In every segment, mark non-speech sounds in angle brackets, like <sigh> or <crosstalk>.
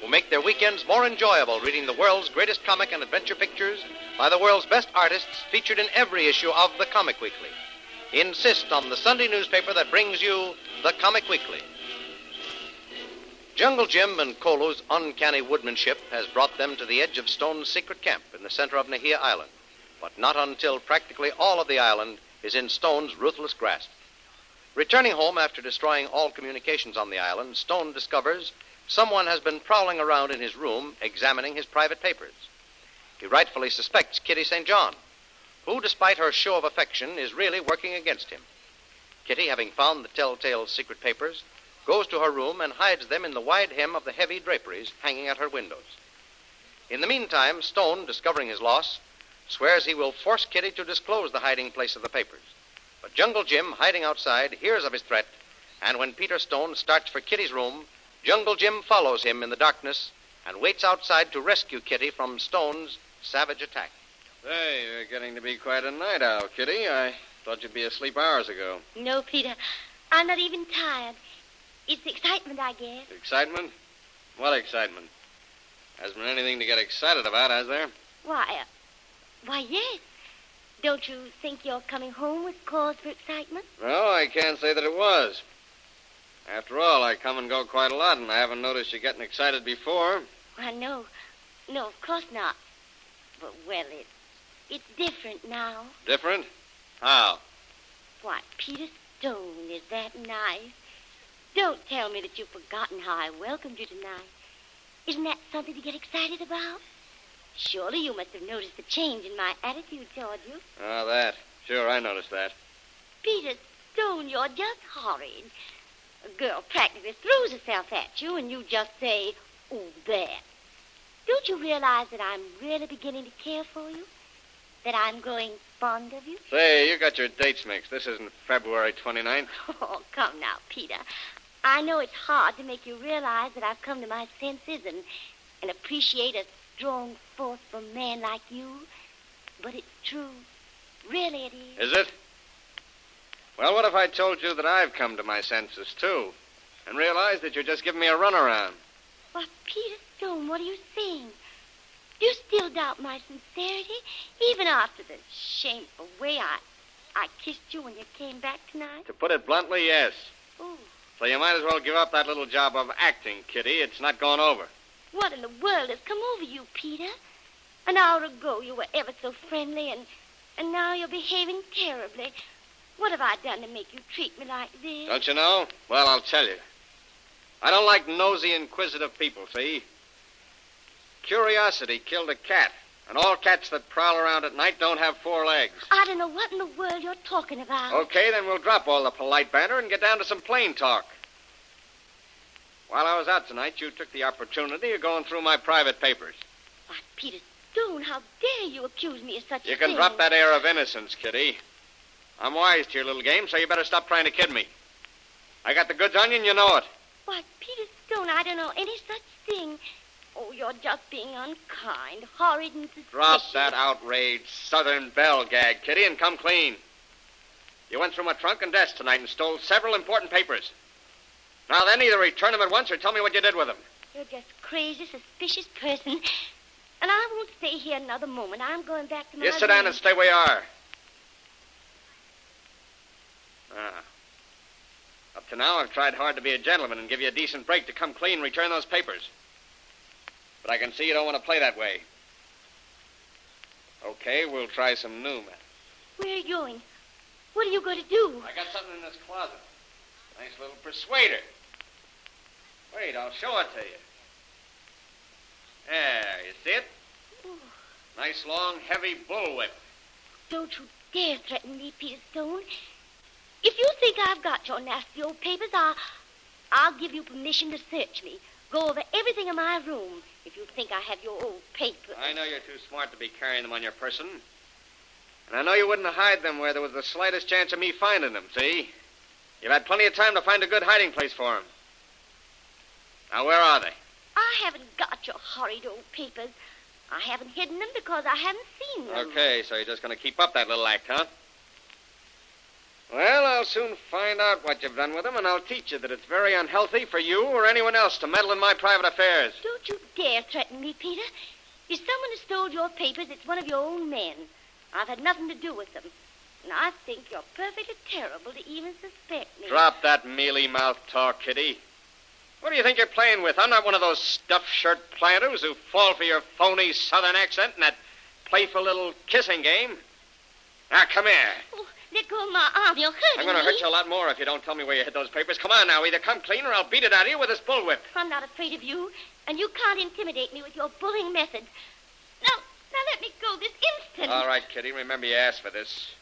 who make their weekends more enjoyable reading the world's greatest comic and adventure pictures by the world's best artists featured in every issue of the Comic Weekly. Insist on the Sunday newspaper that brings you the Comic Weekly. Jungle Jim and Kolu's uncanny woodmanship has brought them to the edge of Stone's secret camp in the center of Nahia Island, but not until practically all of the island is in Stone's ruthless grasp. Returning home after destroying all communications on the island, Stone discovers someone has been prowling around in his room examining his private papers. He rightfully suspects Kitty St. John, who, despite her show of affection, is really working against him. Kitty, having found the telltale secret papers, goes to her room and hides them in the wide hem of the heavy draperies hanging at her windows. In the meantime, Stone, discovering his loss, swears he will force Kitty to disclose the hiding place of the papers. But Jungle Jim, hiding outside, hears of his threat, and when Peter Stone starts for Kitty's room, Jungle Jim follows him in the darkness and waits outside to rescue Kitty from Stone's savage attack. Hey, you're getting to be quite a night owl, Kitty. I thought you'd be asleep hours ago. No, Peter. I'm not even tired. It's excitement, I guess. Excitement? What excitement? Hasn't been anything to get excited about, has there? Why, uh, why, yes. Don't you think your coming home was cause for excitement? No, I can't say that it was. After all, I come and go quite a lot, and I haven't noticed you getting excited before. Why, no. No, of course not. But, well, it, it's different now. Different? How? Why, Peter Stone, is that nice? Don't tell me that you've forgotten how I welcomed you tonight. Isn't that something to get excited about? Surely you must have noticed the change in my attitude toward you. Oh, that. Sure, I noticed that. Peter Stone, you're just horrid. A girl practically throws herself at you, and you just say, oh, that. Don't you realize that I'm really beginning to care for you? That I'm growing fond of you? Say, you got your dates mixed. This isn't February 29th. <laughs> Oh, come now, Peter. I know it's hard to make you realize that I've come to my senses and, and appreciate a strong, forceful man like you. But it's true. Really, it is. Is it? Well, what if I told you that I've come to my senses, too, and realized that you're just giving me a runaround? Why, Peter Stone, what are you saying? You still doubt my sincerity, even after the shameful way I, I kissed you when you came back tonight? To put it bluntly, yes. Oh, So you might as well give up that little job of acting, Kitty. It's not going over. what in the world has come over you, Peter? An hour ago you were ever so friendly, and and now you're behaving terribly. What have I done to make you treat me like this? Don't you know? Well, I'll tell you. I don't like nosy, inquisitive people, see? Curiosity killed a cat, and all cats that prowl around at night don't have four legs. I don't know what in the world you're talking about. Okay, then we'll drop all the polite banter and get down to some plain talk. While I was out tonight, you took the opportunity of going through my private papers. Why, Peter Stone, how dare you accuse me of such a thing? You can drop that air of innocence, Kitty. I'm wise to your little game, so you better stop trying to kid me. I got the goods on you, and you know it. Why, Peter Stone, I don't know any such thing. Oh, you're just being unkind, horrid, and suspicious. Drop that outraged Southern belle gag, Kitty, and come clean. You went through my trunk and desk tonight and stole several important papers. Now then, either return them at once or tell me what you did with them. You're just crazy, suspicious person. And I won't stay here another moment. I'm going back to my You sit down and stay where you are. Ah. Up to now, I've tried hard to be a gentleman and give you a decent break to come clean and return those papers. But I can see you don't want to play that way. Okay, we'll try some new methods. Where are you going? What are you going to do? I got something in this closet. Nice little persuader. Wait, I'll show it to you. There, you see it? Nice long, heavy bullwhip. Don't you dare threaten me, Peter Stone. If you think I've got your nasty old papers, I'll, I'll give you permission to search me. Go over everything in my room if you think I have your old papers. I know you're too smart to be carrying them on your person. And I know you wouldn't hide them where there was the slightest chance of me finding them, see? You've had plenty of time to find a good hiding place for them. Now, where are they? I haven't got your horrid old papers. I haven't hidden them because I haven't seen them. Okay, so you're just going to keep up that little act, huh? Well, I'll soon find out what you've done with them, and I'll teach you that it's very unhealthy for you or anyone else to meddle in my private affairs. Don't you dare threaten me, Peter. If someone has stole your papers, it's one of your own men. I've had nothing to do with them. And I think you're perfectly terrible to even suspect me. Drop that mealy mouth talk, Kitty. What do you think you're playing with? I'm not one of those stuffed shirt planters who fall for your phony southern accent and that playful little kissing game. Now, come here. Oh, let go of my arm. You're hurting I'm going to eh? hurt you a lot more if you don't tell me where you hid those papers. Come on now. Either come clean or I'll beat it out of you with this bullwhip. I'm not afraid of you, and you can't intimidate me with your bullying methods. Now, now let me go this instant. All right, Kitty. Remember you asked for this.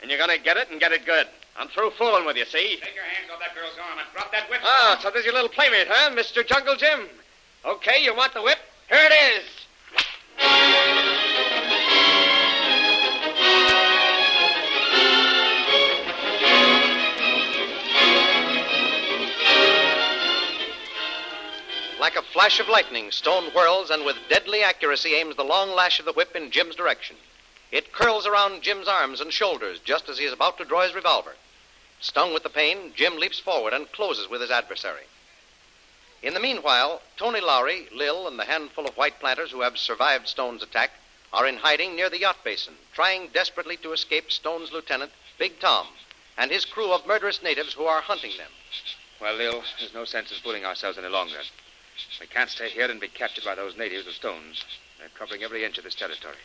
And you're going to get it and get it good. I'm through fooling with you, see? Take your hands off that girl's arm and drop that whip. Oh, so there's your little playmate, huh, Mr. Jungle Jim? Okay, you want the whip? Here it is. Flash of lightning, Stone whirls and with deadly accuracy aims the long lash of the whip in Jim's direction. It curls around Jim's arms and shoulders just as he is about to draw his revolver. Stung with the pain, Jim leaps forward and closes with his adversary. In the meanwhile, Tony Lowry, Lil, and the handful of white planters who have survived Stone's attack are in hiding near the yacht basin, trying desperately to escape Stone's lieutenant, Big Tom, and his crew of murderous natives who are hunting them. Well, Lil, there's no sense in fooling ourselves any longer. We can't stay here and be captured by those natives with Stones. They're covering every inch of this territory.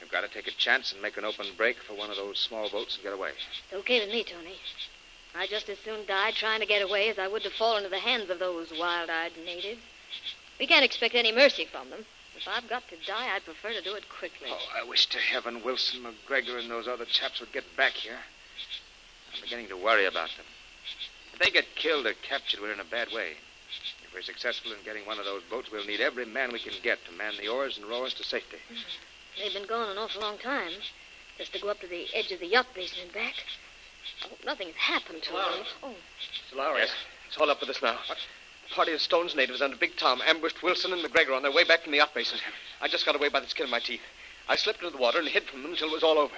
We've got to take a chance and make an open break for one of those small boats and get away. It's okay with me, Tony. I'd just as soon die trying to get away as I would to fall into the hands of those wild-eyed natives. We can't expect any mercy from them. If I've got to die, I'd prefer to do it quickly. Oh, I wish to heaven Wilson, McGregor, and those other chaps would get back here. I'm beginning to worry about them. If they get killed or captured, we're in a bad way. If we're successful in getting one of those boats, we'll need every man we can get to man the oars and row us to safety. They've been gone an awful long time. Just to go up to the edge of the yacht basin and back. Oh, I hope nothing's happened to them. Oh, Mr. Lowry, it's all up with us now. A party of Stone's natives under Big Tom ambushed Wilson and McGregor on their way back from the yacht basin. I just got away by the skin of my teeth. I slipped into the water and hid from them until it was all over.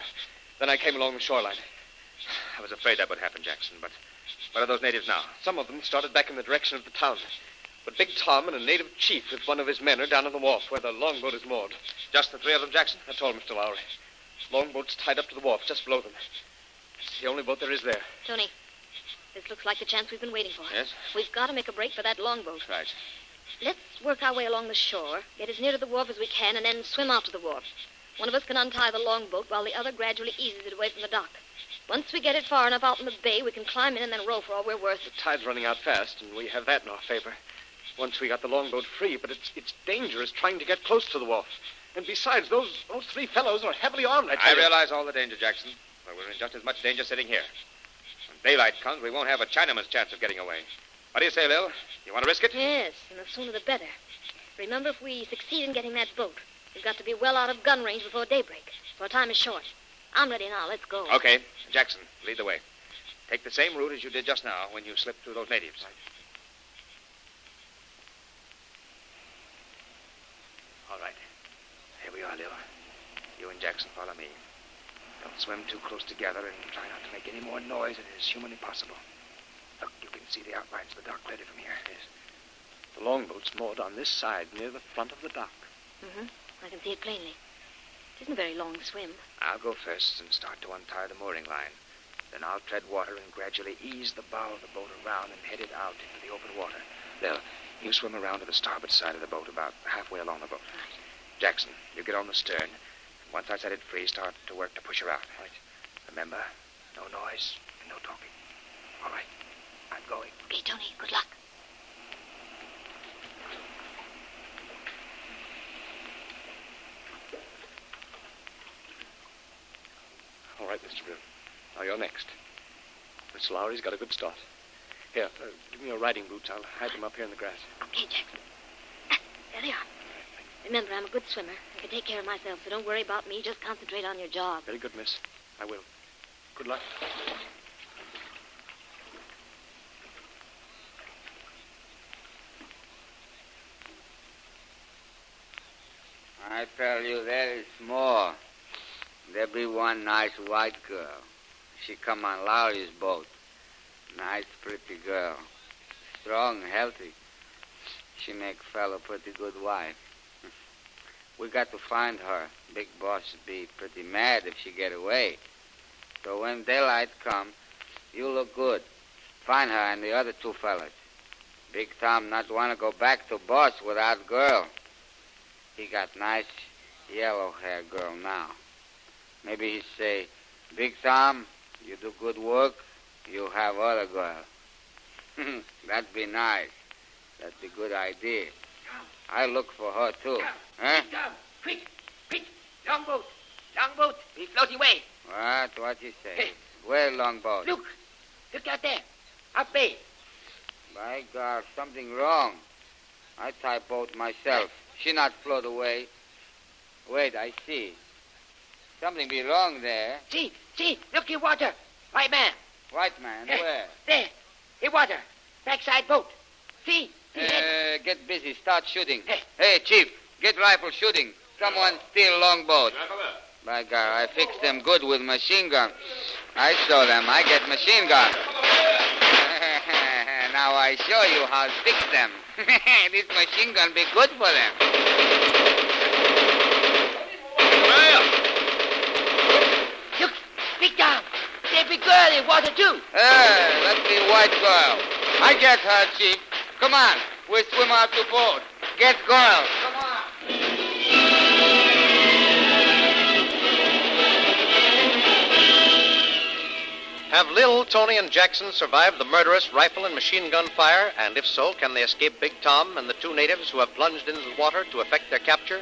Then I came along the shoreline. <sighs> I was afraid that would happen, Jackson, but what are those natives now? Some of them started back in the direction of the town. But Big Tom and a native chief with one of his men are down on the wharf where the longboat is moored. Just the three of them, Jackson? That's all, Mr. Lowry. Longboat's tied up to the wharf just below them. It's the only boat there is there. Tony, this looks like the chance we've been waiting for. Yes? We've got to make a break for that longboat. Right. Let's work our way along the shore, get as near to the wharf as we can, and then swim out to the wharf. One of us can untie the longboat while the other gradually eases it away from the dock. Once we get it far enough out in the bay, we can climb in and then row for all we're worth. The tide's running out fast, and we have that in our favor. Once we got the longboat free, but it's it's dangerous trying to get close to the wharf. And besides, those those three fellows are heavily armed. I, tell I you. realize all the danger, Jackson, but we're in just as much danger sitting here. When daylight comes, we won't have a Chinaman's chance of getting away. What do you say, Lil? You want to risk it? Yes, and the sooner the better. Remember, if we succeed in getting that boat, we've got to be well out of gun range before daybreak, so our time is short. I'm ready now. Let's go. Okay. Jackson, lead the way. Take the same route as you did just now when you slipped through those natives. All right. Here we are, Lil. You and Jackson follow me. Don't swim too close together and try not to make any more noise than is humanly possible. Look, you can see the outlines of the dock clearly from here. Yes. The longboat's moored on this side near the front of the dock. Mm-hmm. I can see it plainly. It isn't a very long swim. I'll go first and start to untie the mooring line. Then I'll tread water and gradually ease the bow of the boat around and head it out into the open water. Lil, you swim around to the starboard side of the boat, about halfway along the boat. Jackson, you get on the stern. Once I set it free, start to work to push her out. Right. Remember, no noise and no talking. All right. I'm going. Okay, Tony, good luck. All right, Mr. Brill. Now you're next. Miss Lowry's got a good start. Here, uh, give me your riding boots. I'll hide them up here in the grass. Okay, Jackson. Ah, there they are. Remember, I'm a good swimmer. I can take care of myself, so don't worry about me. Just concentrate on your job. Very good, miss. I will. Good luck. I tell you, there is more. There be one nice white girl. She come on Lowry's boat. Nice, pretty girl. Strong, healthy. She make fellow pretty good wife. <laughs> We got to find her. Big boss be pretty mad if she get away. So when daylight come, you look good. Find her and the other two fellas. Big Tom not want to go back to boss without girl. He got nice yellow hair girl now. Maybe he say, Big Tom, you do good work, have other girl. Hmm, that'd be nice. That'd be good idea. I look for her too. Huh? Tom, quick, quick, longboat, longboat, be floating away. What? What you say? Where longboat? Look, look out there, up bay. By God, something wrong. I tie boat myself. She not float away. Wait, I see. Something be wrong there. See, see, look in water. White man. White man, Eh, where? There, in water, backside boat. See, see? Uh, get busy. Start shooting. Eh. Hey, Chief, get rifle shooting. Someone steal longboat. By God, I fixed them good with machine gun. I saw them. I get machine gun. <laughs> now I show you how to fix them. <laughs> this machine gun be good for them. There be girl in water too. Hey, that's the white girl. I get her, Chief. Come on. We swim out to boat. Get girl. Come on. Have Lil, Tony, and Jackson survived the murderous rifle and machine gun fire? And if so, can they escape Big Tom and the two natives who have plunged into the water to effect their capture?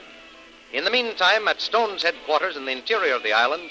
In the meantime, at Stone's headquarters in the interior of the island,